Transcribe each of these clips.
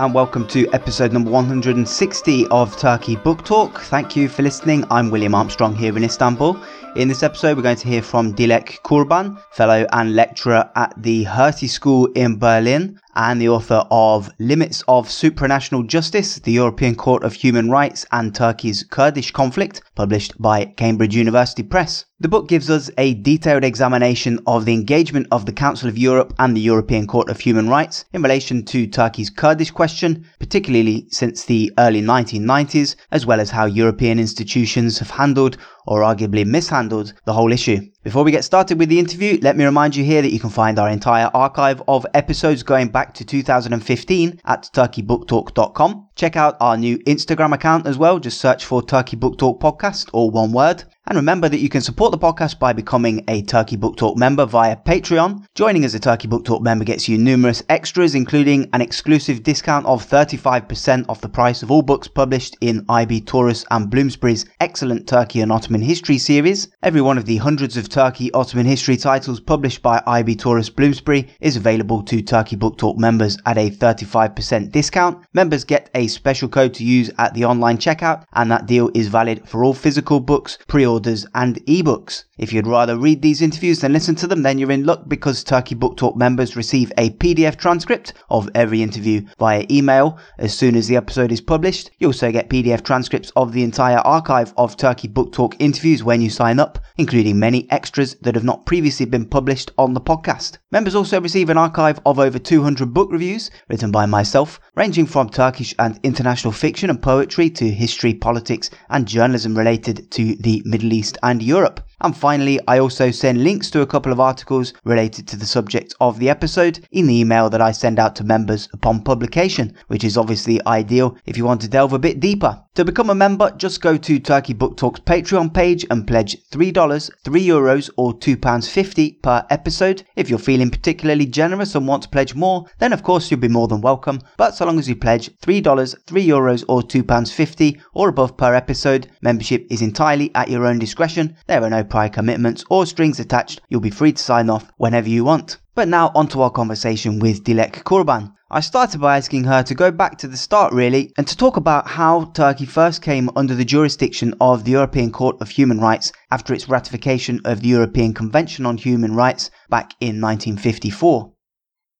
And welcome to episode number 160 of Turkey Book Talk. Thank you for listening. I'm William Armstrong here in Istanbul. In this episode, we're going to hear from Dilek Kurban, fellow and lecturer at the Hertie School in Berlin, and the author of Limits of Supranational Justice, the European Court of Human Rights and Turkey's Kurdish Conflict, published by Cambridge University Press. The book gives us a detailed examination of the engagement of the Council of Europe and the European Court of Human Rights in relation to Turkey's Kurdish question, particularly since the early 1990s, as well as how European institutions have handled or arguably mishandled the whole issue. Before we get started with the interview, let me remind you here that you can find our entire archive of episodes going back to 2015 at turkeybooktalk.com. Check out our new Instagram account as well, just search for Turkey Book Talk Podcast, or one word. And remember that you can support the podcast by becoming a Turkey Book Talk member via Patreon. Joining as a Turkey Book Talk member gets you numerous extras, including an exclusive discount of 35% off the price of all books published in IB Tauris and Bloomsbury's excellent Turkey and Ottoman history series. Every one of the hundreds of Turkey Ottoman history titles published by IB Tauris Bloomsbury is available to Turkey Book Talk members at a 35% discount. Members get a special code to use at the online checkout, and that deal is valid for all physical books, pre orders, and ebooks. If you'd rather read these interviews than listen to them, then you're in luck because Turkey Book Talk members receive a PDF transcript of every interview via email as soon as the episode is published. You also get PDF transcripts of the entire archive of Turkey Book Talk interviews when you sign up, including many extras that have not previously been published on the podcast. Members also receive an archive of over 200 book reviews written by myself, ranging from Turkish and international fiction and poetry to history, politics, and journalism related to the Middle East and Europe. And finally, I also send links to a couple of articles related to the subject of the episode in the email that I send out to members upon publication, which is obviously ideal if you want to delve a bit deeper. To become a member, just go to Turkey Book Talk's Patreon page and pledge $3, 3 euros or £2.50 per episode. If you're feeling particularly generous and want to pledge more, then of course you'll be more than welcome. But so long as you pledge $3, 3 euros or £2.50 or above per episode, membership is entirely at your own discretion. There are no prior commitments or strings attached. You'll be free to sign off whenever you want. But now onto our conversation with Dilek Kurban. I started by asking her to go back to the start really and to talk about how Turkey first came under the jurisdiction of the European Court of Human Rights after its ratification of the European Convention on Human Rights back in 1954.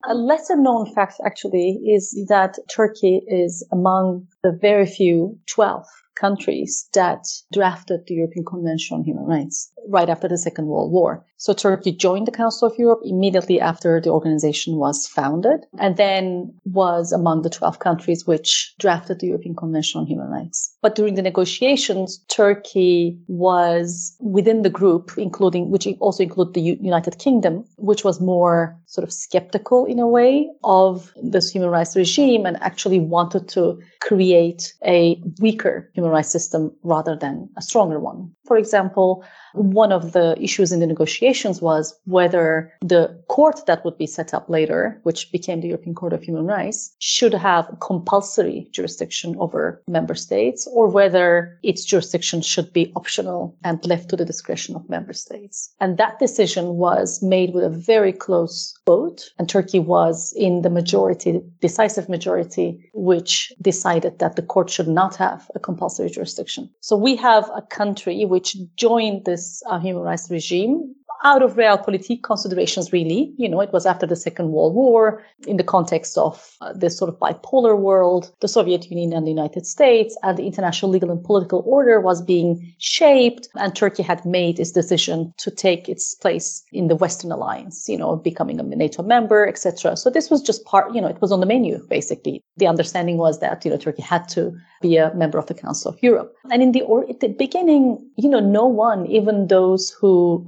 A lesser known fact actually is that Turkey is among the very few 12 countries that drafted the European Convention on Human Rights right after the Second World War. So Turkey joined the Council of Europe immediately after the organization was founded and then was among the 12 countries which drafted the European Convention on Human Rights. But during the negotiations, Turkey was within the group, including, which also included the United Kingdom, which was more sort of skeptical in a way of this human rights regime and actually wanted to create a weaker human rights system rather than a stronger one. For example, one of the issues in the negotiations was whether the court that would be set up later, which became the European Court of Human Rights, should have compulsory jurisdiction over member states or whether its jurisdiction should be optional and left to the discretion of member states. And that decision was made with a very close vote. And Turkey was in the majority, decisive majority, which decided that the court should not have a compulsory jurisdiction. So we have a country which joined this this uh, human rights regime out of realpolitik considerations, really. You know, it was after the Second World War in the context of uh, this sort of bipolar world, the Soviet Union and the United States, and the international legal and political order was being shaped. And Turkey had made its decision to take its place in the Western alliance, you know, becoming a NATO member, etc. So this was just part, you know, it was on the menu, basically. The understanding was that, you know, Turkey had to be a member of the Council of Europe. And in the, or, the beginning, you know, no one, even those who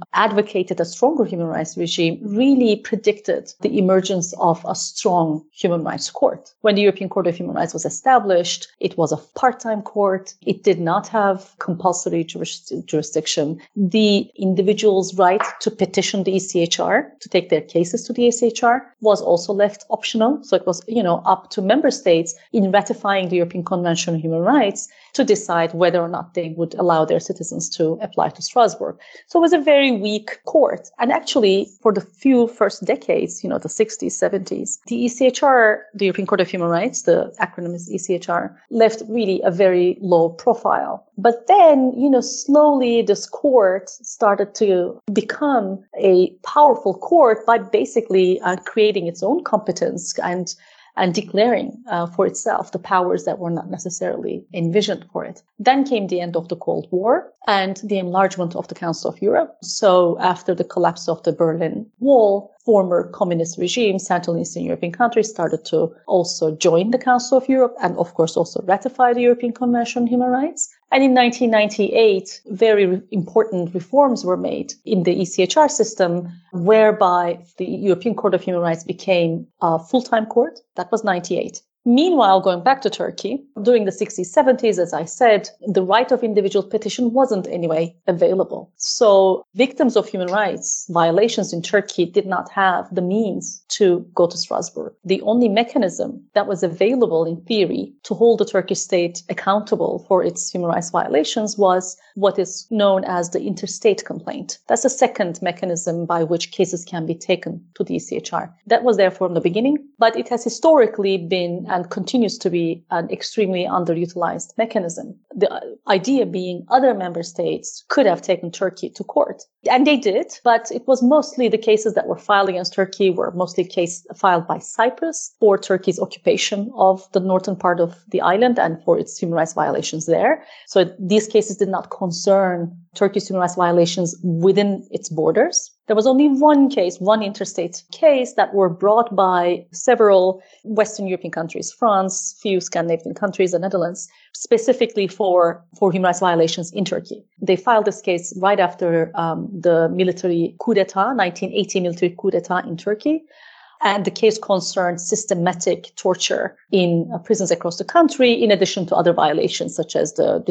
advocated a stronger human rights regime, really predicted the emergence of a strong human rights court. When the European Court of Human Rights was established, it was a part-time court. It did not have compulsory juris- jurisdiction. The individual's right to petition the ECHR, to take their cases to the ECHR, was also left optional. So it was, you know, up to member states in ratifying the European Convention on human rights to decide whether or not they would allow their citizens to apply to Strasbourg. So it was a very weak court. And actually, for the few first decades, you know, the 60s, 70s, the ECHR, the European Court of Human Rights, the acronym is ECHR, left really a very low profile. But then, you know, slowly this court started to become a powerful court by basically uh, creating its own competence and and declaring uh, for itself the powers that were not necessarily envisioned for it. Then came the end of the Cold War and the enlargement of the Council of Europe. So after the collapse of the Berlin Wall, former communist regimes, Central and Eastern European countries started to also join the Council of Europe and of course also ratify the European Convention on Human Rights. And in 1998, very important reforms were made in the ECHR system, whereby the European Court of Human Rights became a full-time court. That was 98. Meanwhile, going back to Turkey, during the 60s, 70s, as I said, the right of individual petition wasn't anyway available. So victims of human rights violations in Turkey did not have the means to go to Strasbourg. The only mechanism that was available in theory to hold the Turkish state accountable for its human rights violations was what is known as the interstate complaint. That's the second mechanism by which cases can be taken to the ECHR. That was there from the beginning, but it has historically been and continues to be an extremely underutilized mechanism. The idea being other member states could have taken Turkey to court. And they did, but it was mostly the cases that were filed against Turkey were mostly case filed by Cyprus for Turkey's occupation of the northern part of the island and for its human rights violations there. So these cases did not concern Turkey's human rights violations within its borders. There was only one case, one interstate case that were brought by several Western European countries, France, few Scandinavian countries, the Netherlands, specifically for, for human rights violations in Turkey. They filed this case right after um, the military coup d'etat, 1980 military coup d'etat in Turkey. And the case concerned systematic torture in uh, prisons across the country, in addition to other violations such as the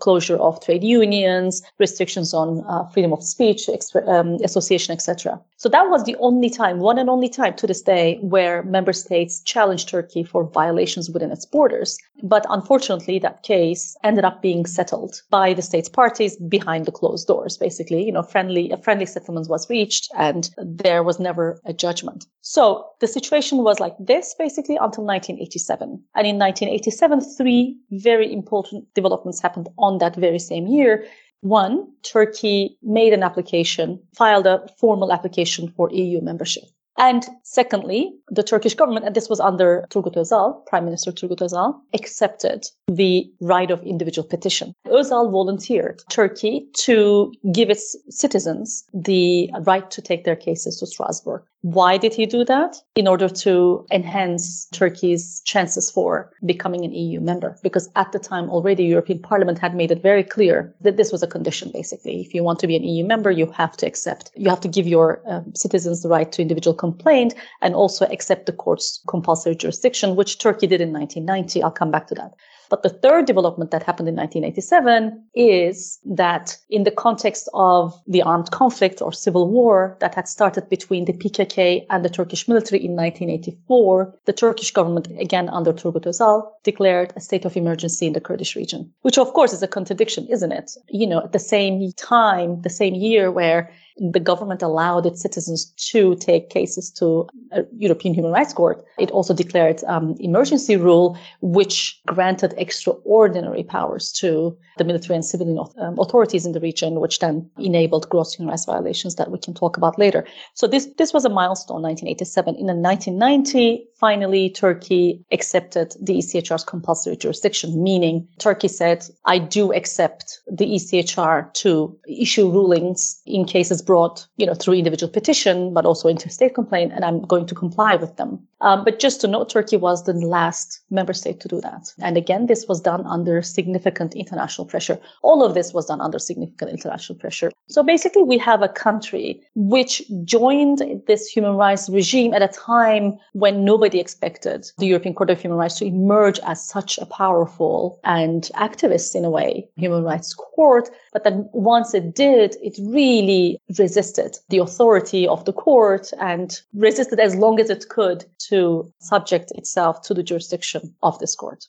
closure of trade unions, restrictions on uh, freedom of speech, um, association, etc. So that was the only time, one and only time to this day, where member states challenged Turkey for violations within its borders. But unfortunately, that case ended up being settled by the state's parties behind the closed doors. Basically, you know, friendly a friendly settlement was reached, and there was never a judgment. So the situation was like this basically until 1987. And in 1987, three very important developments happened on that very same year. One, Turkey made an application, filed a formal application for EU membership. And secondly, the Turkish government, and this was under Turgut Özal, Prime Minister Turgut Özal, accepted the right of individual petition. Özal volunteered Turkey to give its citizens the right to take their cases to Strasbourg. Why did he do that? In order to enhance Turkey's chances for becoming an EU member. Because at the time already European Parliament had made it very clear that this was a condition basically. If you want to be an EU member, you have to accept, you have to give your um, citizens the right to individual complaint and also accept the court's compulsory jurisdiction, which Turkey did in 1990. I'll come back to that. But the third development that happened in 1987 is that in the context of the armed conflict or civil war that had started between the PKK and the Turkish military in 1984, the Turkish government, again under Turgut Özal, declared a state of emergency in the Kurdish region, which of course is a contradiction, isn't it? You know, at the same time, the same year where the government allowed its citizens to take cases to a European Human Rights Court. It also declared um, emergency rule, which granted extraordinary powers to the military and civilian um, authorities in the region, which then enabled gross human rights violations that we can talk about later. So this this was a milestone, 1987. In 1990, finally, Turkey accepted the ECHR's compulsory jurisdiction, meaning Turkey said, "I do accept the ECHR to issue rulings in cases brought, you know, through individual petition, but also interstate complaint, and I'm going to comply with them." Um, but just to note, Turkey was the last member state to do that. And again, this was done under significant international pressure. All of this was done under significant international pressure. So basically, we have a country which joined this human rights regime at a time when nobody expected the European Court of Human Rights to emerge as such a powerful and activist in a way human rights court. But then once it did, it really resisted the authority of the court and resisted as long as it could to subject itself to the jurisdiction of this court.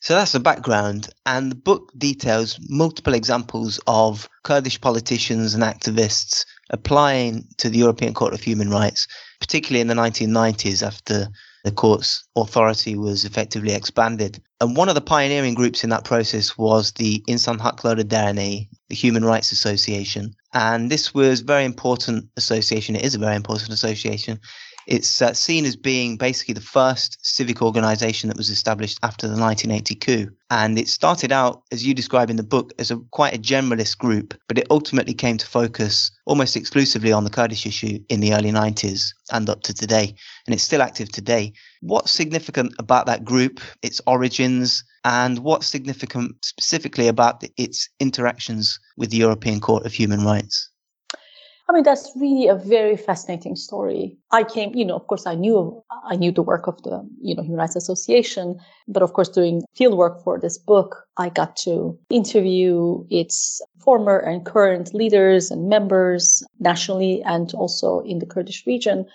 So that's the background, and the book details multiple examples of Kurdish politicians and activists applying to the European Court of Human Rights, particularly in the 1990s after the court's authority was effectively expanded. And one of the pioneering groups in that process was the Insan Hakları Derneği, the Human Rights Association. And this was very important association. It is a very important association it's uh, seen as being basically the first civic organization that was established after the 1980 coup. And it started out, as you describe in the book, as a quite a generalist group, but it ultimately came to focus almost exclusively on the Kurdish issue in the early 90s and up to today. And it's still active today. What's significant about that group, its origins, and what's significant specifically about its interactions with the European Court of Human Rights? I mean, that's really a very fascinating story. I came, you know, of course, I knew, I knew the work of the, you know, Human Rights Association, but of course, doing field work for this book, I got to interview its former and current leaders and members nationally and also in the Kurdish region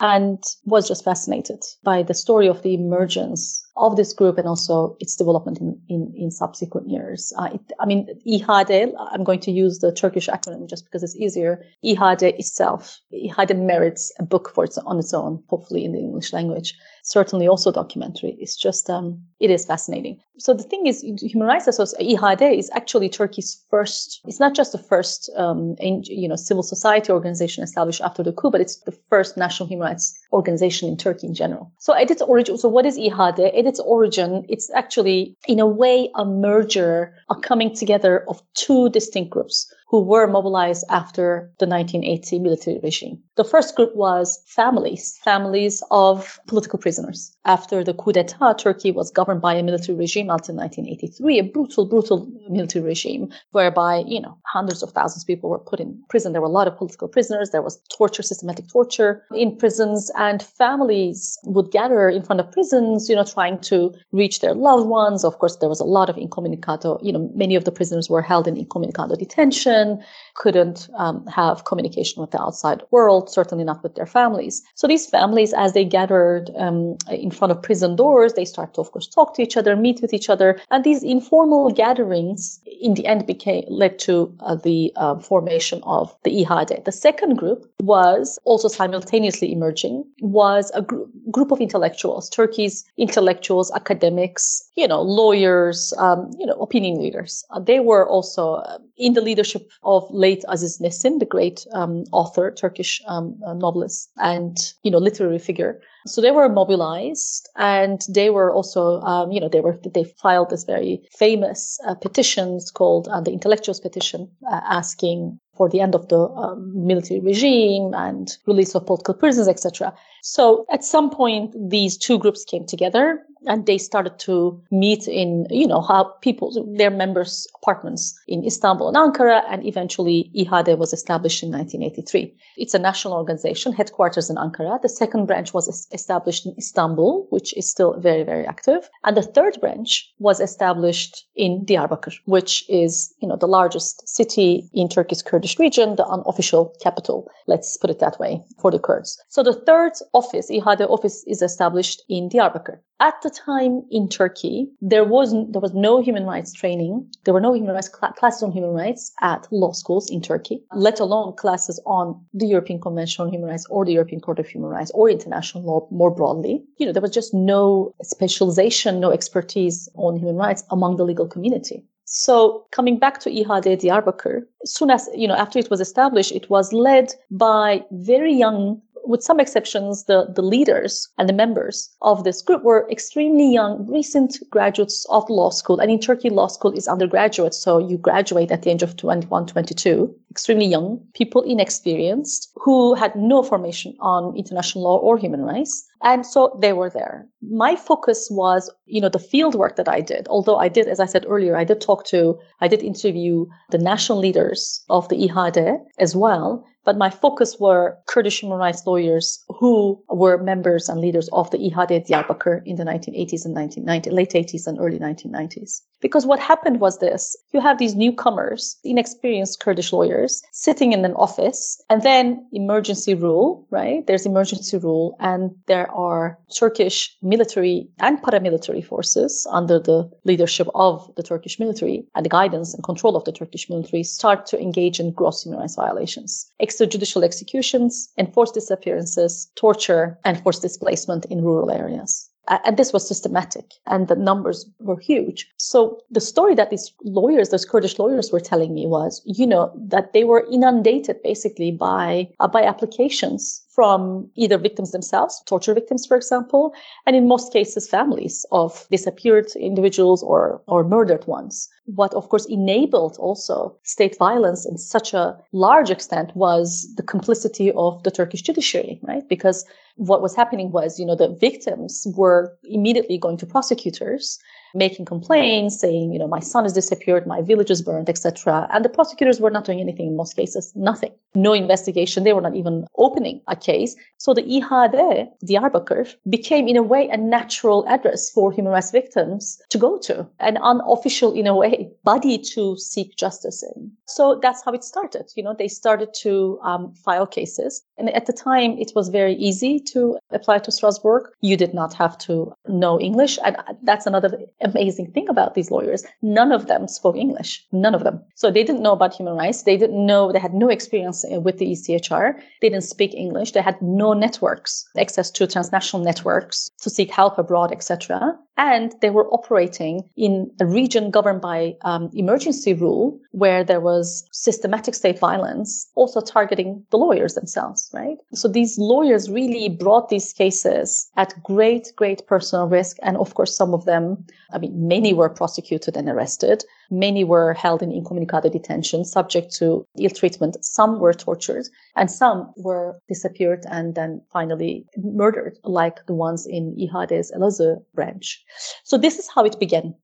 and was just fascinated by the story of the emergence of this group and also its development in, in, in subsequent years. Uh, it, I mean, İHA'de, I'm going to use the Turkish acronym just because it's easier. İHA'de itself, İHA'de merits a book for its, on its own, hopefully in the English language. Certainly also documentary. It's just, um, it is fascinating. So the thing is, Human Rights Association, İHA'de is actually Turkey's first, it's not just the first, um, you know, civil society organization established after the coup, but it's the first national human rights organization in Turkey in general. So at its origin, so what is İHA'de? At its origin, it's actually in a way a merger, a coming together of two distinct groups who were mobilized after the 1980 military regime. The first group was families, families of political prisoners. After the coup d'etat, Turkey was governed by a military regime until 1983, a brutal, brutal military regime whereby, you know, hundreds of thousands of people were put in prison. There were a lot of political prisoners. There was torture, systematic torture in prisons and families would gather in front of prisons, you know, trying to reach their loved ones. Of course, there was a lot of incommunicado, you know, many of the prisoners were held in incommunicado detention couldn't um, have communication with the outside world, certainly not with their families. So these families, as they gathered um, in front of prison doors, they start to, of course, talk to each other, meet with each other, and these informal gatherings, in the end, became led to uh, the uh, formation of the İHA'de. The second group was also simultaneously emerging was a gr- group of intellectuals, Turkey's intellectuals, academics, you know, lawyers, um, you know, opinion leaders. Uh, they were also uh, in the leadership of late Aziz Nesin, the great um, author, Turkish um, uh, novelist, and you know, literary figure. So they were mobilized, and they were also, um, you know, they were they filed this very famous uh, petition called uh, the Intellectuals Petition, uh, asking for the end of the um, military regime and release of political prisoners, etc. So at some point, these two groups came together and they started to meet in, you know, how people, their members' apartments in Istanbul and Ankara, and eventually İHA'de was established in 1983. It's a national organization, headquarters in Ankara. The second branch was established in Istanbul, which is still very, very active. And the third branch was established in Diyarbakir, which is, you know, the largest city in Turkey's Kurdish region, the unofficial capital. Let's put it that way for the Kurds. So the third office, İHA'de office is established in Diyarbakir. At the time in Turkey, there was there was no human rights training. There were no human rights cl- classes on human rights at law schools in Turkey, let alone classes on the European Convention on Human Rights or the European Court of Human Rights or international law more broadly. You know, there was just no specialization, no expertise on human rights among the legal community. So coming back to İHA'de Diyarbakir, soon as, you know, after it was established, it was led by very young with some exceptions, the, the leaders and the members of this group were extremely young, recent graduates of law school. And in Turkey, law school is undergraduate. So you graduate at the age of 21, 22, extremely young, people inexperienced who had no formation on international law or human rights. And so they were there. My focus was, you know, the field work that I did. Although I did, as I said earlier, I did talk to, I did interview the national leaders of the İHA'de as well. But my focus were Kurdish human rights lawyers who were members and leaders of the İHA'de Diyarbakir in the 1980s and 1990s, late 80s and early 1990s. Because what happened was this you have these newcomers, inexperienced Kurdish lawyers sitting in an office, and then emergency rule, right? There's emergency rule, and there are Turkish military and paramilitary forces under the leadership of the Turkish military and the guidance and control of the Turkish military start to engage in gross human rights violations, extrajudicial executions, enforced disappearances, torture, and forced displacement in rural areas. And this was systematic and the numbers were huge. So the story that these lawyers, those Kurdish lawyers were telling me was, you know, that they were inundated basically by, uh, by applications from either victims themselves, torture victims, for example, and in most cases, families of disappeared individuals or, or murdered ones. What, of course, enabled also state violence in such a large extent was the complicity of the Turkish judiciary, right? Because what was happening was, you know, the victims were immediately going to prosecutors making complaints, saying, you know, my son has disappeared, my village is burned, etc. And the prosecutors were not doing anything in most cases, nothing. No investigation. They were not even opening a case. So the İHA'de, Diyarbakir, became in a way a natural address for human rights victims to go to, an unofficial, in a way, body to seek justice in. So that's how it started. You know, they started to um, file cases. And at the time, it was very easy to apply to Strasbourg. You did not have to know English. And that's another amazing thing about these lawyers. None of them spoke English. None of them. So they didn't know about human rights. They didn't know, they had no experience uh, with the ECHR. They didn't speak English. They had no networks, access to transnational networks to seek help abroad, etc. And they were operating in a region governed by um, emergency rule where there was systematic state violence, also targeting the lawyers themselves, right? So these lawyers really brought these cases at great, great personal risk. And of course, some of them, I mean, many were prosecuted and arrested. Many were held in incommunicado detention, subject to ill treatment. Some were tortured and some were disappeared and then finally murdered, like the ones in İHA'de's Elazığ branch. So this is how it began.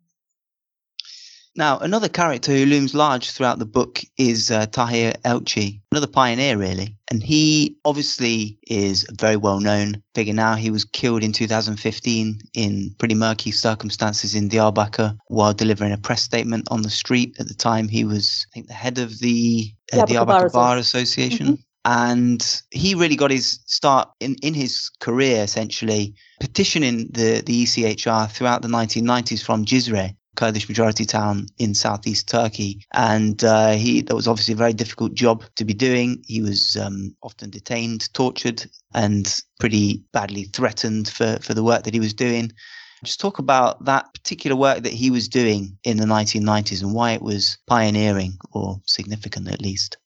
Now, another character who looms large throughout the book is uh, Tahir Elçi, another pioneer, really. And he obviously is a very well known figure now. He was killed in 2015 in pretty murky circumstances in Diyarbakir while delivering a press statement on the street. At the time, he was, I think, the head of the uh, Diyarbakir Bar Association. Mm-hmm. And he really got his start in, in his career, essentially, petitioning the, the ECHR throughout the 1990s from Cizre Kurdish majority town in southeast Turkey. And uh, he that was obviously a very difficult job to be doing. He was um, often detained, tortured, and pretty badly threatened for, for the work that he was doing. Just talk about that particular work that he was doing in the 1990s and why it was pioneering or significant at least.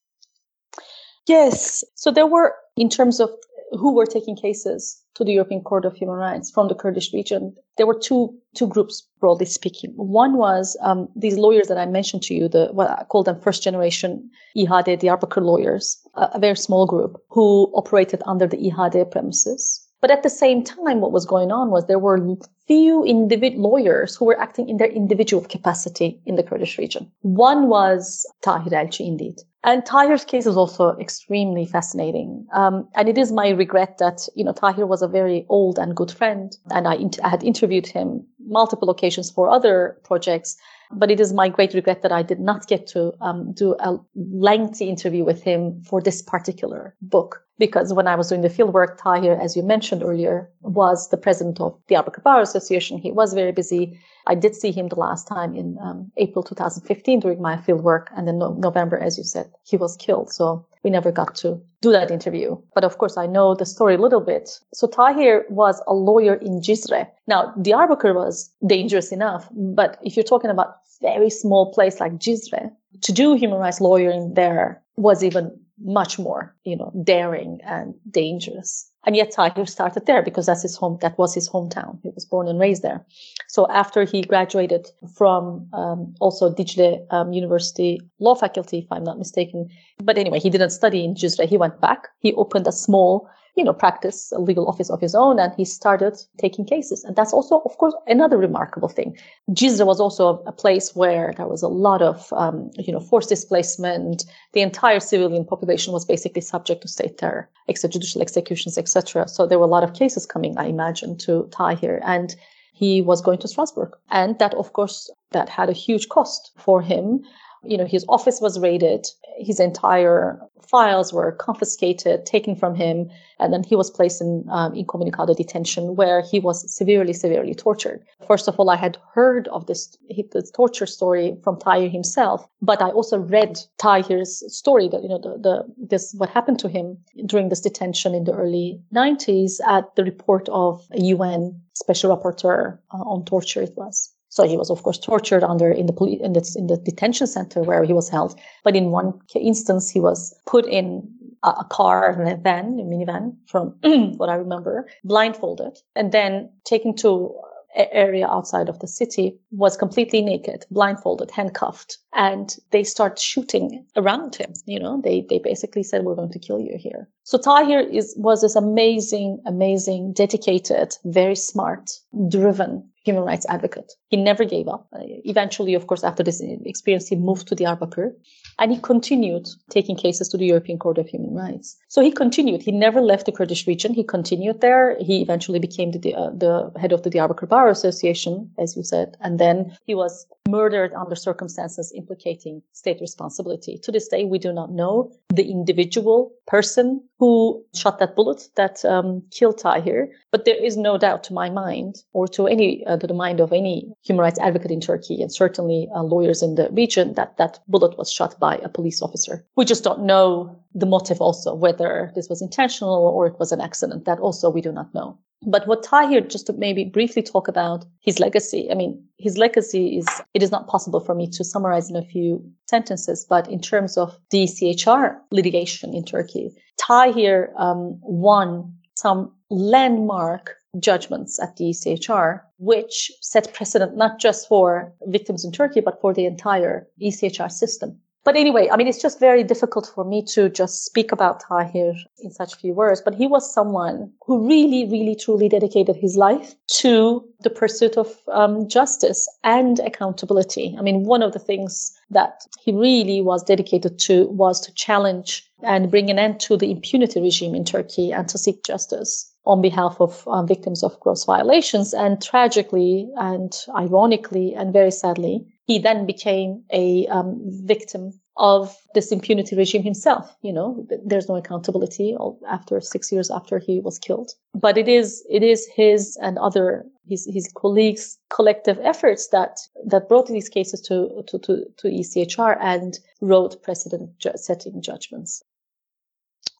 Yes. So there were, in terms of who were taking cases to the European Court of Human Rights from the Kurdish region, there were two two groups broadly speaking. One was um, these lawyers that I mentioned to you, the what I call them first generation İHA'de Diyarbakir lawyers, a, a very small group who operated under the İHA'de premises. But at the same time, what was going on was there were few individual lawyers who were acting in their individual capacity in the Kurdish region. One was Tahir Elçi, indeed. And Tahir's case is also extremely fascinating. Um, and it is my regret that, you know, Tahir was a very old and good friend. And I, int- I had interviewed him multiple occasions for other projects. But it is my great regret that I did not get to um, do a lengthy interview with him for this particular book. Because when I was doing the fieldwork, Tahir, as you mentioned earlier, was the president of the Diyarbakir Bar Association. He was very busy. I did see him the last time in um, April 2015 during my field work. And then no- November, as you said, he was killed. So we never got to do that interview. But of course, I know the story a little bit. So Tahir was a lawyer in Cizre. Now, Diyarbakir was dangerous enough. But if you're talking about very small place like Cizre, to do human rights lawyering there was even much more, you know, daring and dangerous. And yet Tahir started there because that's his home, that was his hometown. He was born and raised there. So after he graduated from um, also Dicle um, University Law Faculty, if I'm not mistaken. But anyway, he didn't study in Cizre. He went back. He opened a small you know, practice a legal office of his own and he started taking cases. And that's also, of course, another remarkable thing. Cizre was also a place where there was a lot of, um, you know, forced displacement. The entire civilian population was basically subject to state terror, extrajudicial executions, etc. So there were a lot of cases coming, I imagine, to Tahir. And he was going to Strasbourg. And that, of course, that had a huge cost for him you know, his office was raided, his entire files were confiscated, taken from him, and then he was placed in um, incommunicado detention where he was severely, severely tortured. First of all, I had heard of this, this torture story from Tahir himself, but I also read Tahir's story that, you know, the, the, this, what happened to him during this detention in the early 90s at the report of a UN special rapporteur uh, on torture it was. So he was, of course, tortured under in the police in the, in the detention center where he was held. But in one instance, he was put in a, a car, a van, a minivan, from what I remember, blindfolded, and then taken to an area outside of the city was completely naked, blindfolded, handcuffed, and they start shooting around him. You know, they they basically said, "We're going to kill you here." So Tahir is was this amazing, amazing, dedicated, very smart, driven human rights advocate. He never gave up. Uh, eventually, of course, after this experience, he moved to Diyarbakir and he continued taking cases to the European Court of Human Rights. So he continued. He never left the Kurdish region. He continued there. He eventually became the, uh, the head of the Diyarbakir Bar Association, as you said. And then he was murdered under circumstances implicating state responsibility. To this day, we do not know the individual person who shot that bullet that um, killed Tahir. But there is no doubt to my mind, or to any uh, to the mind of any human rights advocate in Turkey, and certainly uh, lawyers in the region, that that bullet was shot by a police officer. We just don't know the motive, also whether this was intentional or it was an accident. That also we do not know. But what Tahir, just to maybe briefly talk about his legacy, I mean, his legacy is, it is not possible for me to summarize in a few sentences, but in terms of the CHR litigation in Turkey, Tahir um, won some landmark judgments at the ECHR, which set precedent not just for victims in Turkey, but for the entire ECHR system. But anyway, I mean, it's just very difficult for me to just speak about Tahir in such few words. But he was someone who really, really, truly dedicated his life to the pursuit of um, justice and accountability. I mean, one of the things that he really was dedicated to was to challenge and bring an end to the impunity regime in Turkey and to seek justice on behalf of um, victims of gross violations. And tragically and ironically and very sadly, he then became a um, victim of this impunity regime himself. You know, there's no accountability after six years after he was killed. But it is it is his and other his his colleagues' collective efforts that that brought these cases to to to, to ECHR and wrote precedent-setting judgments.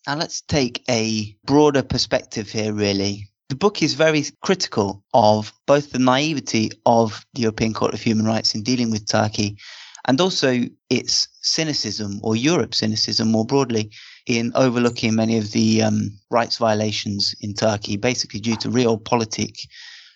Now let's take a broader perspective here, really. The book is very critical of both the naivety of the European Court of Human Rights in dealing with Turkey and also its cynicism or Europe's cynicism more broadly in overlooking many of the um, rights violations in Turkey, basically due to realpolitik.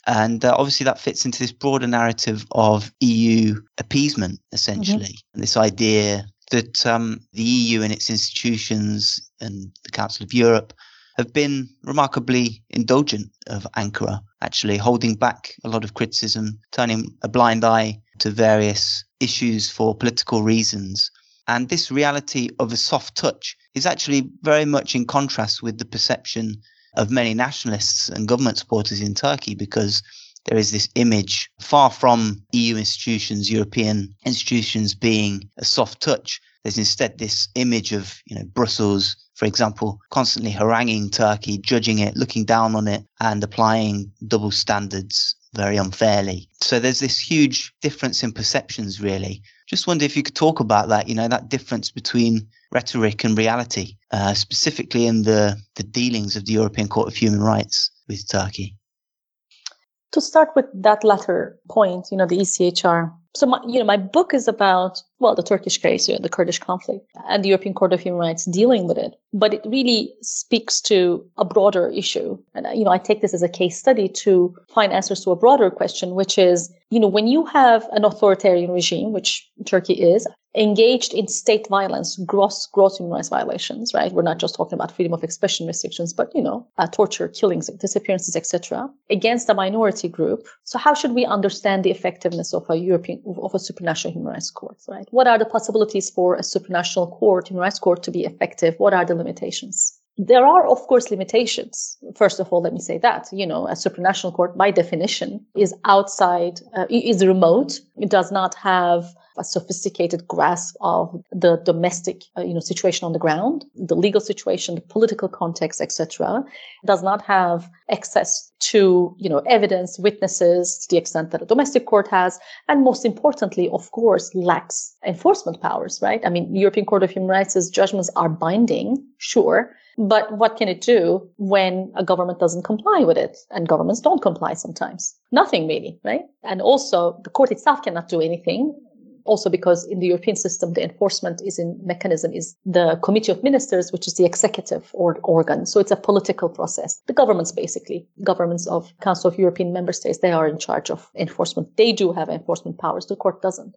And uh, obviously, that fits into this broader narrative of EU appeasement, essentially. Mm-hmm. And this idea that um, the EU and its institutions and the Council of Europe have been remarkably indulgent of Ankara, actually holding back a lot of criticism, turning a blind eye to various issues for political reasons. And this reality of a soft touch is actually very much in contrast with the perception of many nationalists and government supporters in Turkey because there is this image far from EU institutions, European institutions being a soft touch. There's instead this image of, you know, Brussels for example, constantly haranguing Turkey, judging it, looking down on it, and applying double standards very unfairly. So there's this huge difference in perceptions, really. Just wonder if you could talk about that, you know, that difference between rhetoric and reality, uh, specifically in the, the dealings of the European Court of Human Rights with Turkey. To start with that latter point, you know, the ECHR so my, you know, my book is about, well, the Turkish case, you know, the Kurdish conflict and the European Court of Human Rights dealing with it. But it really speaks to a broader issue. And, you know, I take this as a case study to find answers to a broader question, which is, you know, when you have an authoritarian regime, which Turkey is, engaged in state violence, gross, gross human rights violations, right? We're not just talking about freedom of expression restrictions, but, you know, uh, torture, killings, disappearances, etc., against a minority group. So how should we understand the effectiveness of a European, of a supranational human rights court, right? What are the possibilities for a supranational court, human rights court to be effective? What are the limitations? There are, of course, limitations. First of all, let me say that, you know, a supranational court by definition is outside, uh, is remote. It does not have a sophisticated grasp of the domestic uh, you know situation on the ground the legal situation the political context etc does not have access to you know evidence witnesses to the extent that a domestic court has and most importantly of course lacks enforcement powers right i mean european court of human rights judgments are binding sure but what can it do when a government doesn't comply with it? And governments don't comply sometimes. Nothing really, right? And also the court itself cannot do anything also because in the European system, the enforcement is in mechanism is the Committee of Ministers, which is the executive or organ. So it's a political process. The governments, basically, governments of Council of European member states, they are in charge of enforcement. They do have enforcement powers. The court doesn't.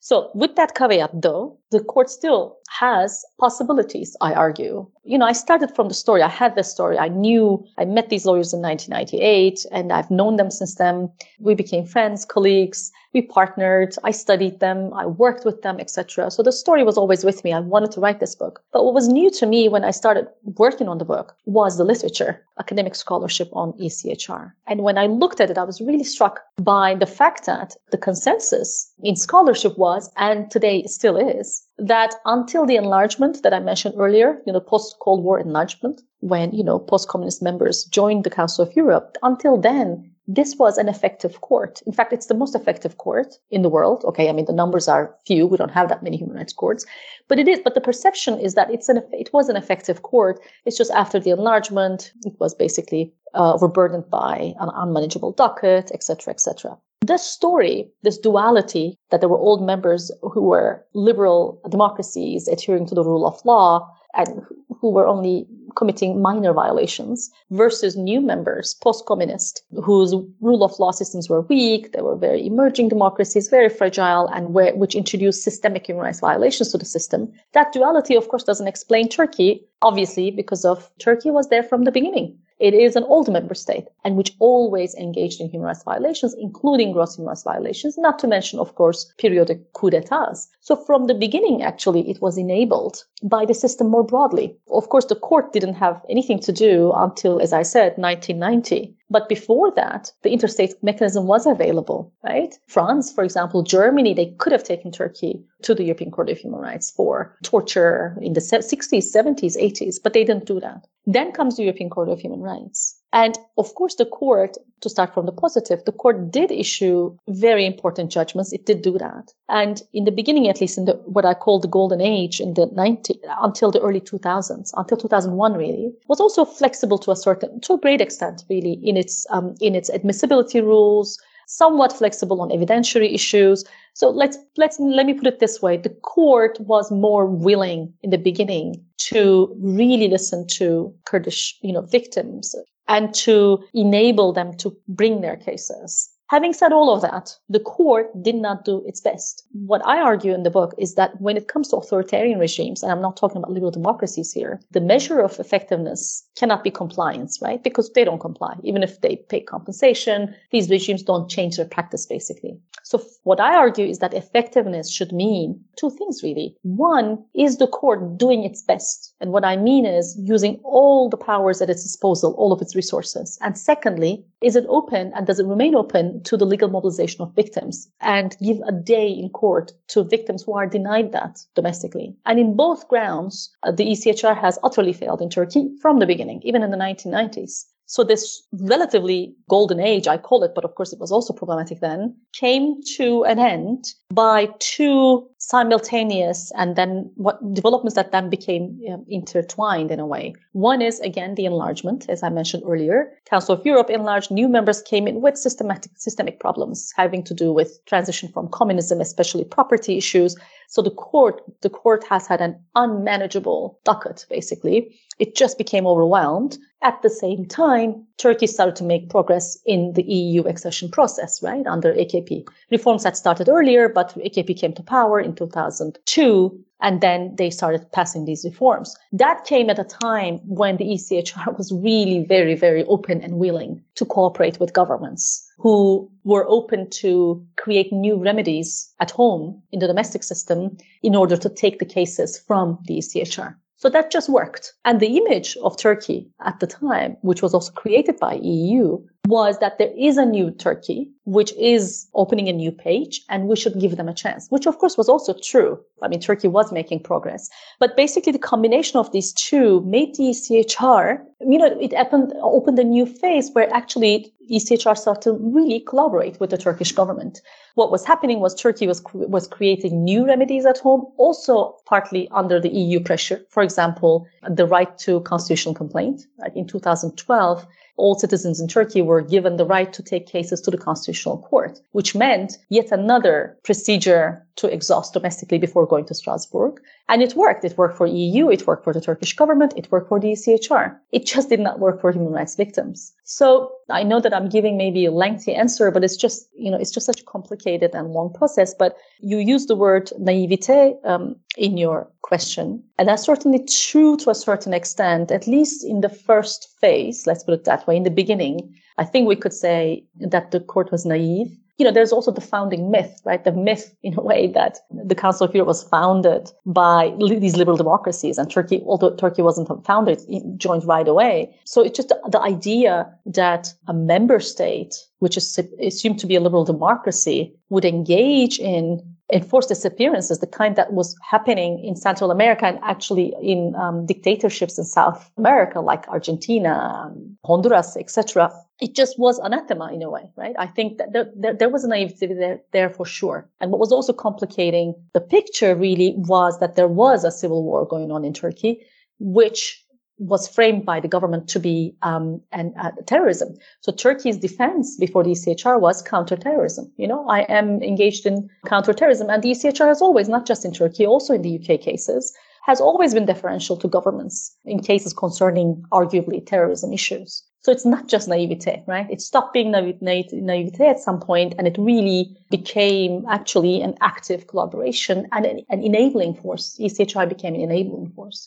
So with that caveat, though, the court still has possibilities, I argue. You know, I started from the story. I had this story. I knew I met these lawyers in 1998 and I've known them since then. We became friends, colleagues we partnered i studied them i worked with them etc so the story was always with me. I wanted to write this book. But what was new to me when i started working on the book was the literature academic scholarship on echr and when i looked at it i was really struck by the fact that the consensus in scholarship was and today still is that until the enlargement that i mentioned earlier you know post cold war enlargement when you know post communist members joined the council of europe until then this was an effective court. In fact, it's the most effective court in the world. Okay, I mean the numbers are few. We don't have that many human rights courts, but it is. But the perception is that it's an it was an effective court. It's just after the enlargement, it was basically uh, overburdened by an unmanageable docket, etc., etc. This story, this duality that there were old members who were liberal democracies adhering to the rule of law and who were only committing minor violations versus new members, post-communist, whose rule of law systems were weak. They were very emerging democracies, very fragile, and where, which introduced systemic human rights violations to the system. That duality, of course, doesn't explain Turkey, obviously, because of Turkey was there from the beginning. It is an old member state and which always engaged in human rights violations, including gross human rights violations, not to mention, of course, periodic coup d'etats. So from the beginning, actually, it was enabled by the system more broadly. Of course, the court didn't have anything to do until, as I said, 1990. But before that, the interstate mechanism was available, right? France, for example, Germany, they could have taken Turkey to the European Court of Human Rights for torture in the 60s, 70s, 80s, but they didn't do that. Then comes the European Court of Human Rights. And of course, the court, to start from the positive, the court did issue very important judgments. It did do that. And in the beginning, at least in the, what I call the golden age in the 90, until the early 2000s, until 2001 really, was also flexible to a certain, to a great extent really in its, um, in its admissibility rules, somewhat flexible on evidentiary issues. So let's, let's, let me put it this way. The court was more willing in the beginning to really listen to Kurdish, you know, victims and to enable them to bring their cases. Having said all of that, the court did not do its best. What I argue in the book is that when it comes to authoritarian regimes, and I'm not talking about liberal democracies here, the measure of effectiveness cannot be compliance, right? Because they don't comply. Even if they pay compensation, these regimes don't change their practice basically. So what I argue is that effectiveness should mean two things really. One is the court doing its best. And what I mean is using all the powers at its disposal, all of its resources. And secondly, is it open and does it remain open to the legal mobilization of victims and give a day in court to victims who are denied that domestically? And in both grounds, uh, the ECHR has utterly failed in Turkey from the beginning, even in the 1990s. So this relatively golden age, I call it, but of course it was also problematic then, came to an end by two simultaneous and then what developments that then became um, intertwined in a way. One is again the enlargement, as I mentioned earlier. Council of Europe enlarged, new members came in with systematic systemic problems having to do with transition from communism, especially property issues. So the court, the court has had an unmanageable docket, basically. It just became overwhelmed. At the same time, Turkey started to make progress in the EU accession process, right, under AKP. Reforms had started earlier, but AKP came to power in 2002, and then they started passing these reforms. That came at a time when the ECHR was really very, very open and willing to cooperate with governments who were open to create new remedies at home in the domestic system in order to take the cases from the ECHR. So that just worked. And the image of Turkey at the time, which was also created by EU, was that there is a new Turkey, which is opening a new page and we should give them a chance, which of course was also true. I mean, Turkey was making progress, but basically the combination of these two made the ECHR, you know, it opened, opened a new phase where actually ECHR started to really collaborate with the Turkish government. What was happening was Turkey was, was creating new remedies at home, also partly under the EU pressure. For example, the right to constitutional complaint. In 2012, all citizens in Turkey were given the right to take cases to the constitutional court, which meant yet another procedure to exhaust domestically before going to Strasbourg. And it worked. It worked for EU. It worked for the Turkish government. It worked for the ECHR. It just did not work for human rights victims. So I know that I'm giving maybe a lengthy answer, but it's just, you know, it's just such a complicated and long process. But you use the word naivete um, in your question. And that's certainly true to a certain extent, at least in the first phase. Let's put it that way. In the beginning, I think we could say that the court was naive you know, there's also the founding myth, right? The myth, in a way, that the Council of Europe was founded by these liberal democracies, and Turkey, although Turkey wasn't founded, joined right away. So it's just the idea that a member state, which is assumed to be a liberal democracy, would engage in enforced disappearances, the kind that was happening in Central America and actually in um, dictatorships in South America, like Argentina, um, Honduras, etc. It just was anathema in a way, right? I think that there, there, there was a naivety there, there for sure. And what was also complicating the picture really was that there was a civil war going on in Turkey, which was framed by the government to be um, an, uh, terrorism. So Turkey's defense before the ECHR was counterterrorism. You know, I am engaged in counterterrorism, and the ECHR has always, not just in Turkey, also in the UK cases, has always been deferential to governments in cases concerning arguably terrorism issues. So it's not just naivete, right? It stopped being naivete at some point and it really became actually an active collaboration and an, an enabling force. ECHR became an enabling force.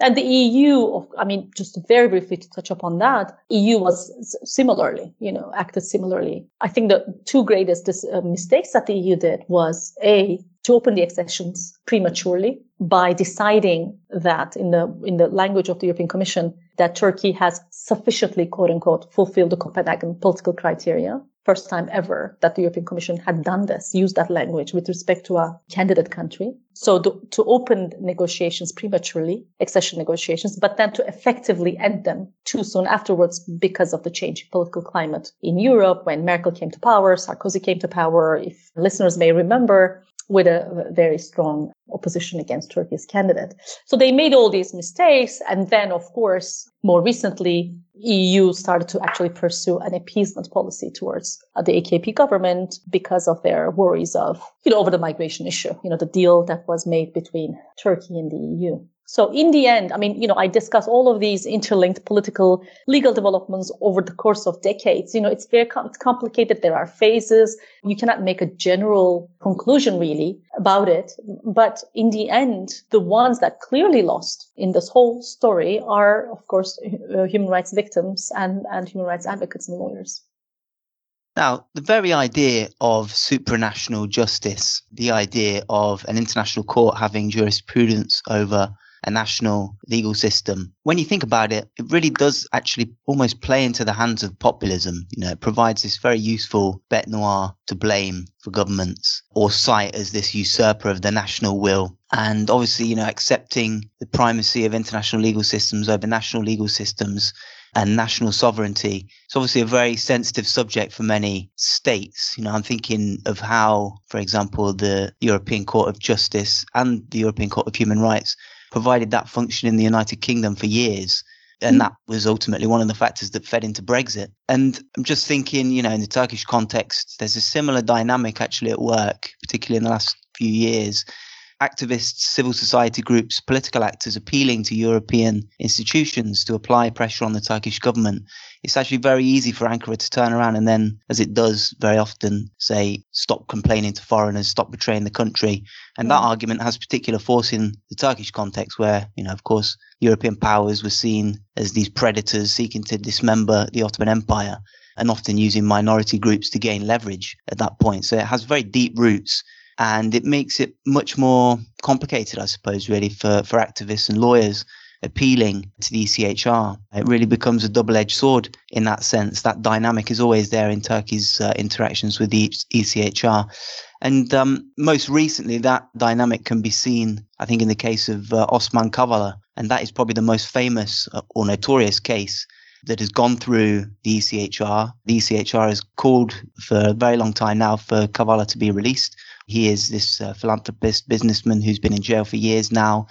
And the EU, I mean, just very briefly to touch upon that, EU was similarly, you know, acted similarly. I think the two greatest uh, mistakes that the EU did was A, to open the accessions prematurely by deciding that in the, in the language of the European Commission, that Turkey has sufficiently, quote unquote, fulfilled the Copenhagen political criteria first time ever that the European Commission had done this, used that language with respect to a candidate country. So to, to open negotiations prematurely, accession negotiations, but then to effectively end them too soon afterwards because of the changing political climate in Europe when Merkel came to power, Sarkozy came to power. If listeners may remember, with a very strong opposition against Turkey's candidate. So they made all these mistakes. And then, of course, more recently, EU started to actually pursue an appeasement policy towards uh, the AKP government because of their worries of, you know, over the migration issue, you know, the deal that was made between Turkey and the EU. So in the end, I mean, you know, I discuss all of these interlinked political legal developments over the course of decades. You know, it's very com- complicated. There are phases. You cannot make a general conclusion really about it. But in the end, the ones that clearly lost in this whole story are, of course, uh, human rights victims and, and human rights advocates and lawyers. Now, the very idea of supranational justice, the idea of an international court having jurisprudence over a national legal system. When you think about it, it really does actually almost play into the hands of populism. You know, it provides this very useful bête noire to blame for governments or cite as this usurper of the national will. And obviously, you know, accepting the primacy of international legal systems over national legal systems and national sovereignty. It's obviously a very sensitive subject for many states. You know, I'm thinking of how, for example, the European Court of Justice and the European Court of Human Rights provided that function in the United Kingdom for years. And hmm. that was ultimately one of the factors that fed into Brexit. And I'm just thinking, you know, in the Turkish context, there's a similar dynamic actually at work, particularly in the last few years. activists, civil society groups, political actors appealing to European institutions to apply pressure on the Turkish government, it's actually very easy for Ankara to turn around and then, as it does very often, say, stop complaining to foreigners, stop betraying the country. And that hmm. argument has particular force in the Turkish context, where, you know, of course, European powers were seen as these predators seeking to dismember the Ottoman Empire and often using minority groups to gain leverage at that point. So it has very deep roots and it makes it much more complicated, I suppose, really, for, for activists and lawyers appealing to the ECHR. It really becomes a double edged sword in that sense. That dynamic is always there in Turkey's uh, interactions with the ECHR. And um, most recently, that dynamic can be seen, I think, in the case of uh, Osman Kavala. And that is probably the most famous uh, or notorious case that has gone through the ECHR. The ECHR has called for a very long time now for Kavala to be released. He is this uh, philanthropist, businessman who's been in jail for years now.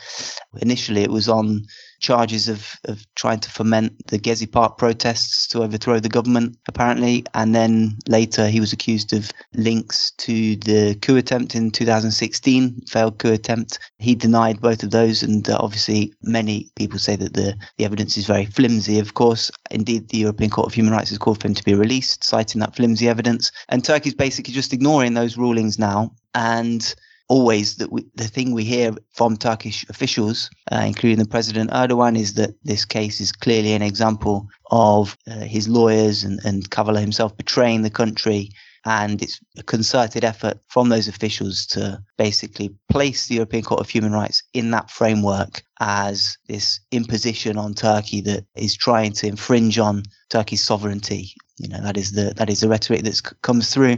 Initially, it was on charges of, of trying to foment the Gezi Park protests to overthrow the government, apparently. And then later, he was accused of links to the coup attempt in 2016, failed coup attempt. He denied both of those. And uh, obviously, many people say that the, the evidence is very flimsy, of course. Indeed, the European Court of Human Rights has called for him to be released, citing that flimsy evidence. And Turkey's basically just ignoring those rulings now. And always that we, the thing we hear from Turkish officials, uh, including the President Erdogan, is that this case is clearly an example of uh, his lawyers and, and Kavala himself betraying the country. And it's a concerted effort from those officials to basically place the European Court of Human Rights in that framework as this imposition on Turkey that is trying to infringe on Turkey's sovereignty. You know, that is the that is the rhetoric that comes through.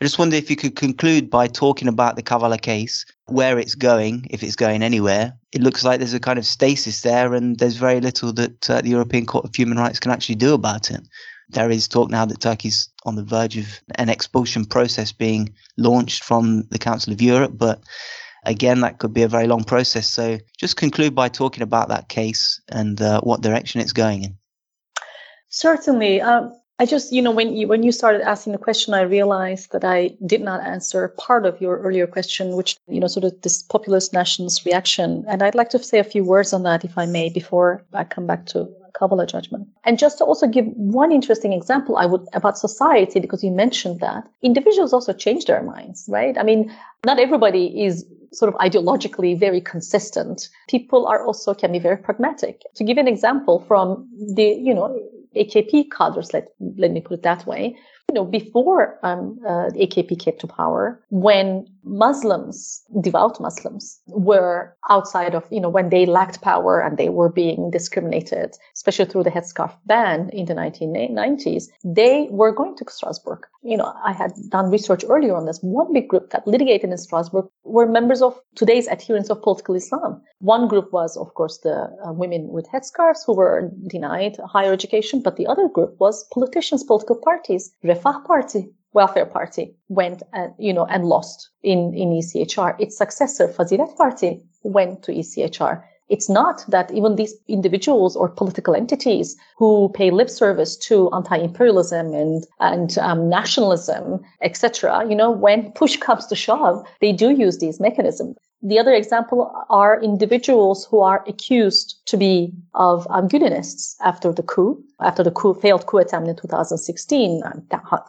I just wonder if you could conclude by talking about the Kavala case, where it's going, if it's going anywhere. It looks like there's a kind of stasis there, and there's very little that uh, the European Court of Human Rights can actually do about it. There is talk now that Turkey's on the verge of an expulsion process being launched from the Council of Europe, but again, that could be a very long process. So just conclude by talking about that case and uh, what direction it's going in. Certainly. Um, I just, you know, when you when you started asking the question, I realized that I did not answer part of your earlier question, which, you know, sort of this populist nationalist reaction. And I'd like to say a few words on that, if I may, before I come back to Kavala judgment. And just to also give one interesting example, I would about society, because you mentioned that individuals also change their minds, right? I mean, not everybody is sort of ideologically very consistent. People are also can be very pragmatic. To give an example from the, you know, AKP cadres, let, let me put it that way, you know, before um, uh, the AKP came to power, when Muslims, devout Muslims, were outside of, you know, when they lacked power and they were being discriminated, especially through the headscarf ban in the 1990s, they were going to Strasbourg. You know, I had done research earlier on this. One big group that litigated in Strasbourg were members of today's adherents of political Islam. One group was, of course, the uh, women with headscarves who were denied higher education, but the other group was politicians, political parties, Refah Party, Welfare Party went and, you know, and lost in, in ECHR. Its successor, Fazilet Party, went to ECHR. It's not that even these individuals or political entities who pay lip service to anti-imperialism and and um, nationalism, etc. You know, when push comes to shove, they do use these mechanisms. The other example are individuals who are accused to be of um, after the coup, after the coup, failed coup attempt in 2016.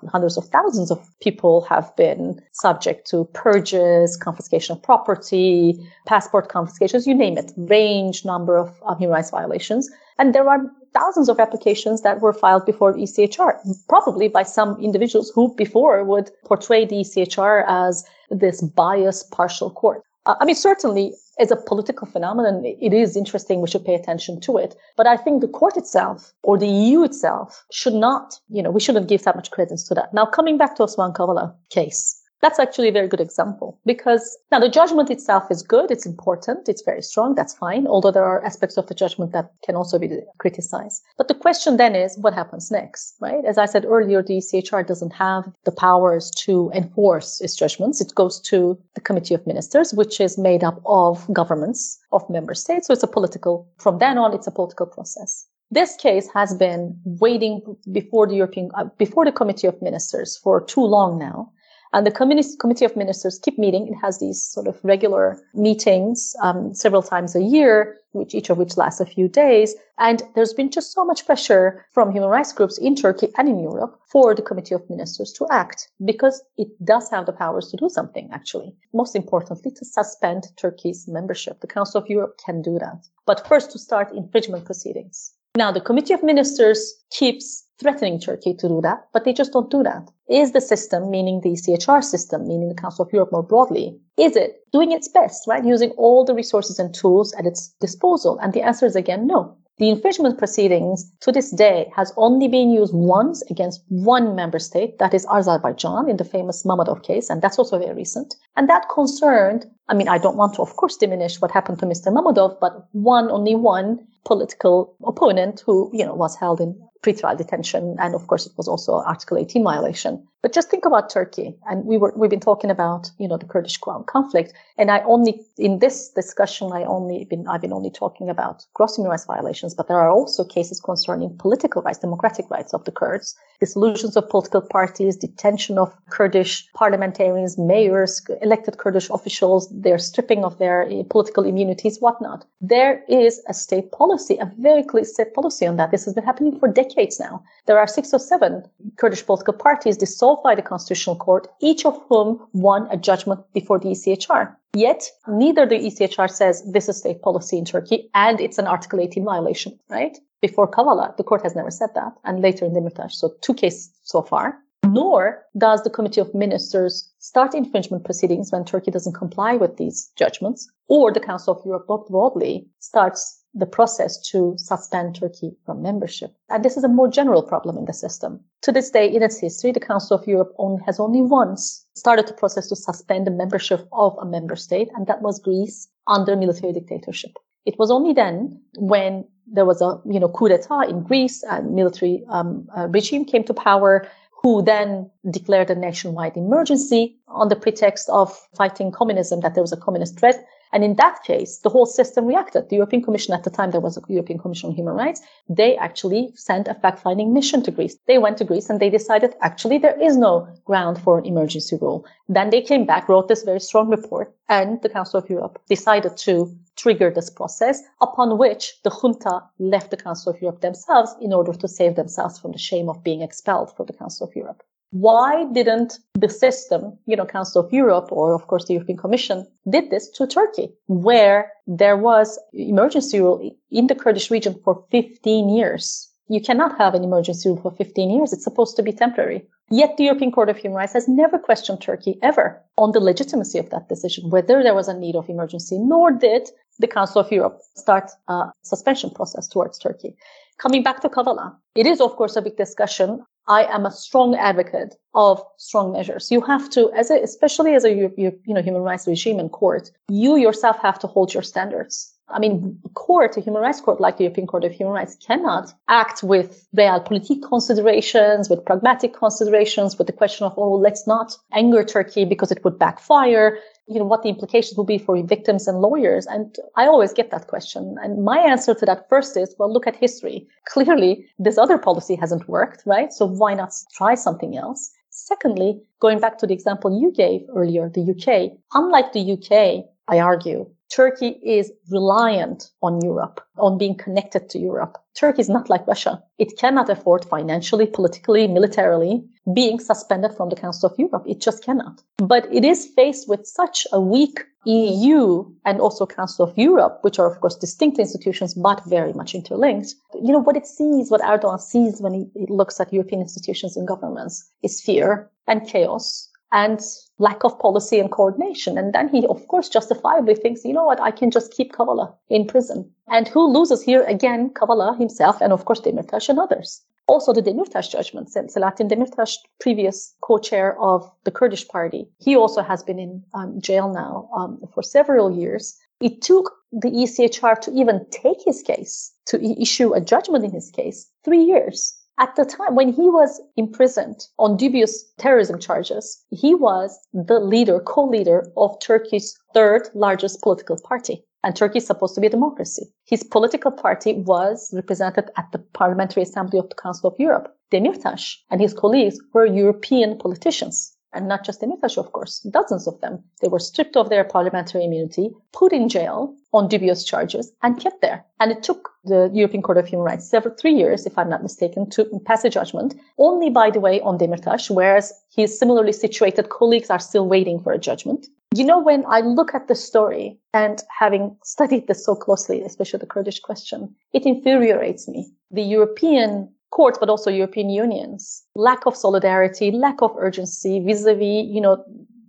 Hundreds of thousands of people have been subject to purges, confiscation of property, passport confiscations, you name it, range number of um, human rights violations. And there are thousands of applications that were filed before ECHR, probably by some individuals who before would portray the ECHR as this biased partial court. Uh, I mean, certainly as a political phenomenon, it is interesting. We should pay attention to it. But I think the court itself or the EU itself should not, you know, we shouldn't give that much credence to that. Now, coming back to Osman Kavala case, that's actually a very good example because now the judgment itself is good. It's important. It's very strong. That's fine. Although there are aspects of the judgment that can also be criticized. But the question then is what happens next, right? As I said earlier, the ECHR doesn't have the powers to enforce its judgments. It goes to the Committee of Ministers, which is made up of governments of member states. So it's a political, from then on, it's a political process. This case has been waiting before the European, uh, before the Committee of Ministers for too long now. And the Committee of Ministers keep meeting. It has these sort of regular meetings um, several times a year, which each of which lasts a few days. And there's been just so much pressure from human rights groups in Turkey and in Europe for the Committee of Ministers to act because it does have the powers to do something, actually. Most importantly, to suspend Turkey's membership. The Council of Europe can do that. But first, to start infringement proceedings. Now, the Committee of Ministers keeps threatening Turkey to do that, but they just don't do that. Is the system, meaning the ECHR system, meaning the Council of Europe more broadly, is it doing its best, right? Using all the resources and tools at its disposal? And the answer is again, no. The infringement proceedings to this day has only been used once against one member state, that is Azerbaijan in the famous Mammadov case, and that's also very recent. And that concerned, I mean, I don't want to, of course, diminish what happened to Mr. Mammadov, but one, only one political opponent who, you know, was held in pretrial detention. And of course, it was also Article 18 violation. But just think about Turkey. And we were, we've been talking about, you know, the Kurdish conflict. And I only, in this discussion, I only been, I've been only talking about gross human rights violations, but there are also cases concerning political rights, democratic rights of the Kurds, dissolutions of political parties, detention of Kurdish parliamentarians, mayors, elected Kurdish officials, their stripping of their eh, political immunities, whatnot. There is a state policy, a very clear state policy on that. This has been happening for decades now. There are six or seven Kurdish political parties dissolved by the Constitutional Court, each of whom won a judgment before the ECHR. Yet, neither the ECHR says this is state policy in Turkey and it's an Article 18 violation, right? Before Kavala, the court has never said that, and later in Demirtas. So two cases so far. Nor does the Committee of Ministers start infringement proceedings when Turkey doesn't comply with these judgments, or the Council of Europe broadly starts the process to suspend Turkey from membership. And this is a more general problem in the system. To this day, in its history, the Council of Europe only, has only once started the process to suspend the membership of a member state, and that was Greece under military dictatorship. It was only then when there was a you know coup d'état in Greece and military um, uh, regime came to power who then declared a nationwide emergency on the pretext of fighting communism, that there was a communist threat. And in that case, the whole system reacted. The European Commission at the time, there was a European Commission on Human Rights. They actually sent a fact-finding mission to Greece. They went to Greece and they decided actually there is no ground for an emergency rule. Then they came back, wrote this very strong report, and the Council of Europe decided to trigger this process, upon which the junta left the Council of Europe themselves in order to save themselves from the shame of being expelled from the Council of Europe. Why didn't the system, you know, Council of Europe or of course the European Commission did this to Turkey, where there was emergency rule in the Kurdish region for 15 years? You cannot have an emergency rule for 15 years. It's supposed to be temporary. Yet the European Court of Human Rights has never questioned Turkey ever on the legitimacy of that decision, whether there was a need of emergency, nor did the Council of Europe start a suspension process towards Turkey. Coming back to Kavala, it is of course a big discussion I am a strong advocate of strong measures. You have to, as a, especially as a you, you know human rights regime and court, you yourself have to hold your standards. I mean, a court, a human rights court like the European Court of Human Rights cannot act with realpolitik considerations, with pragmatic considerations, with the question of, oh, let's not anger Turkey because it would backfire you know, what the implications will be for victims and lawyers. And I always get that question. And my answer to that first is, well, look at history. Clearly, this other policy hasn't worked, right? So why not try something else? Secondly, going back to the example you gave earlier, the UK, unlike the UK, I argue, Turkey is reliant on Europe, on being connected to Europe. Turkey is not like Russia. It cannot afford financially, politically, militarily being suspended from the Council of Europe. It just cannot. But it is faced with such a weak EU and also Council of Europe, which are of course distinct institutions, but very much interlinked. You know, what it sees, what Erdogan sees when he, he looks at European institutions and governments is fear and chaos and lack of policy and coordination. And then he, of course, justifiably thinks, you know what, I can just keep Kavala in prison. And who loses here? Again, Kavala himself and, of course, Demirtas and others. Also, the Demirtas judgment, Selahattin Demirtas, previous co-chair of the Kurdish party, he also has been in um, jail now um, for several years. It took the ECHR to even take his case, to issue a judgment in his case, three years. At the time when he was imprisoned on dubious terrorism charges, he was the leader, co-leader of Turkey's third largest political party. And Turkey is supposed to be a democracy. His political party was represented at the Parliamentary Assembly of the Council of Europe. Demirtas and his colleagues were European politicians. And not just Demirtas, of course, dozens of them. They were stripped of their parliamentary immunity, put in jail on dubious charges, and kept there. And it took the European Court of Human Rights several three years, if I'm not mistaken, to pass a judgment. Only, by the way, on Demirtas, whereas his similarly situated colleagues are still waiting for a judgment. You know, when I look at the story and having studied this so closely, especially the Kurdish question, it infuriates me. The European courts, but also European unions, lack of solidarity, lack of urgency vis-a-vis, you know,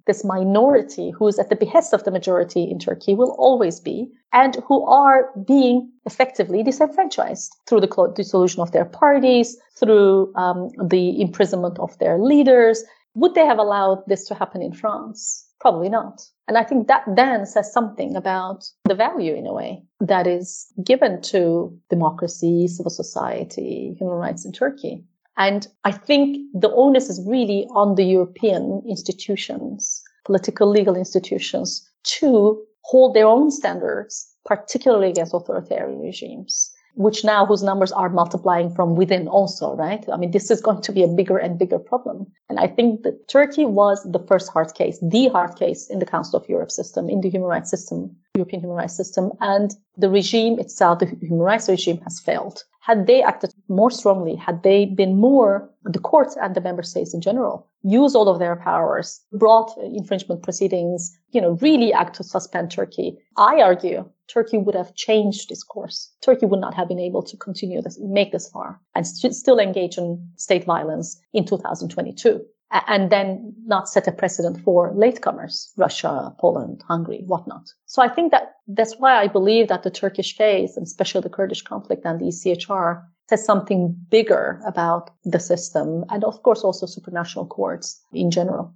this minority who is at the behest of the majority in Turkey will always be, and who are being effectively disenfranchised through the dissolution of their parties, through um, the imprisonment of their leaders. Would they have allowed this to happen in France? Probably not. And I think that then says something about the value, in a way, that is given to democracy, civil society, human rights in Turkey. And I think the onus is really on the European institutions, political legal institutions, to hold their own standards, particularly against authoritarian regimes which now whose numbers are multiplying from within also, right? I mean, this is going to be a bigger and bigger problem. And I think that Turkey was the first hard case, the hard case in the Council of Europe system, in the human rights system, European human rights system. And the regime itself, the human rights regime has failed. Had they acted more strongly, had they been more, the courts and the member states in general, use all of their powers, brought infringement proceedings, you know, really act to suspend Turkey. I argue Turkey would have changed this course. Turkey would not have been able to continue this, make this far and st- still engage in state violence in 2022 and then not set a precedent for latecomers, Russia, Poland, Hungary, whatnot. So I think that that's why I believe that the Turkish case, and especially the Kurdish conflict and the ECHR, says something bigger about the system and of course also supranational courts in general.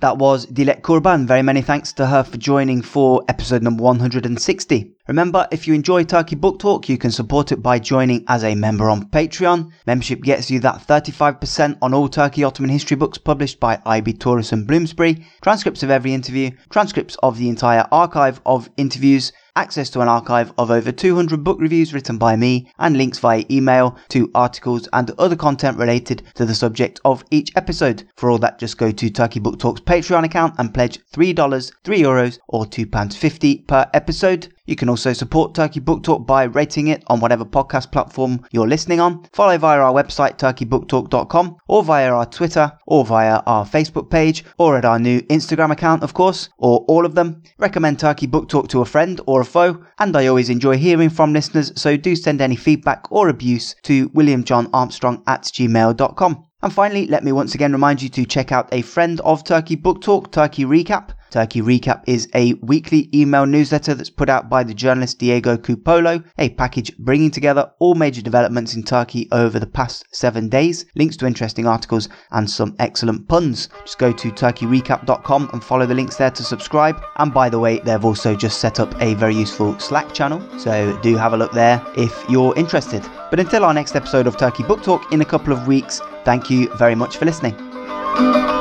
That was Dilek Kurban. Very many thanks to her for joining for episode number 160. Remember, if you enjoy Turkey Book Talk, you can support it by joining as a member on Patreon. Membership gets you that 35% on all Turkey Ottoman history books published by IB Tauris and Bloomsbury, transcripts of every interview, transcripts of the entire archive of interviews, access to an archive of over 200 book reviews written by me, and links via email to articles and other content related to the subject of each episode. For all that, just go to Turkey Book Talk's Patreon account and pledge $3, 3 euros, or £2.50 per episode. You can also support Turkey Book Talk by rating it on whatever podcast platform you're listening on. Follow via our website, turkeybooktalk.com, or via our Twitter, or via our Facebook page, or at our new Instagram account, of course, or all of them. Recommend Turkey Book Talk to a friend or a foe, and I always enjoy hearing from listeners, so do send any feedback or abuse to williamjohnarmstrong at gmail.com. And finally, let me once again remind you to check out a friend of Turkey Book Talk, Turkey Recap. Turkey Recap is a weekly email newsletter that's put out by the journalist Diego Cupolo, a package bringing together all major developments in Turkey over the past seven days, links to interesting articles, and some excellent puns. Just go to turkeyrecap.com and follow the links there to subscribe. And by the way, they've also just set up a very useful Slack channel, so do have a look there if you're interested. But until our next episode of Turkey Book Talk in a couple of weeks, thank you very much for listening.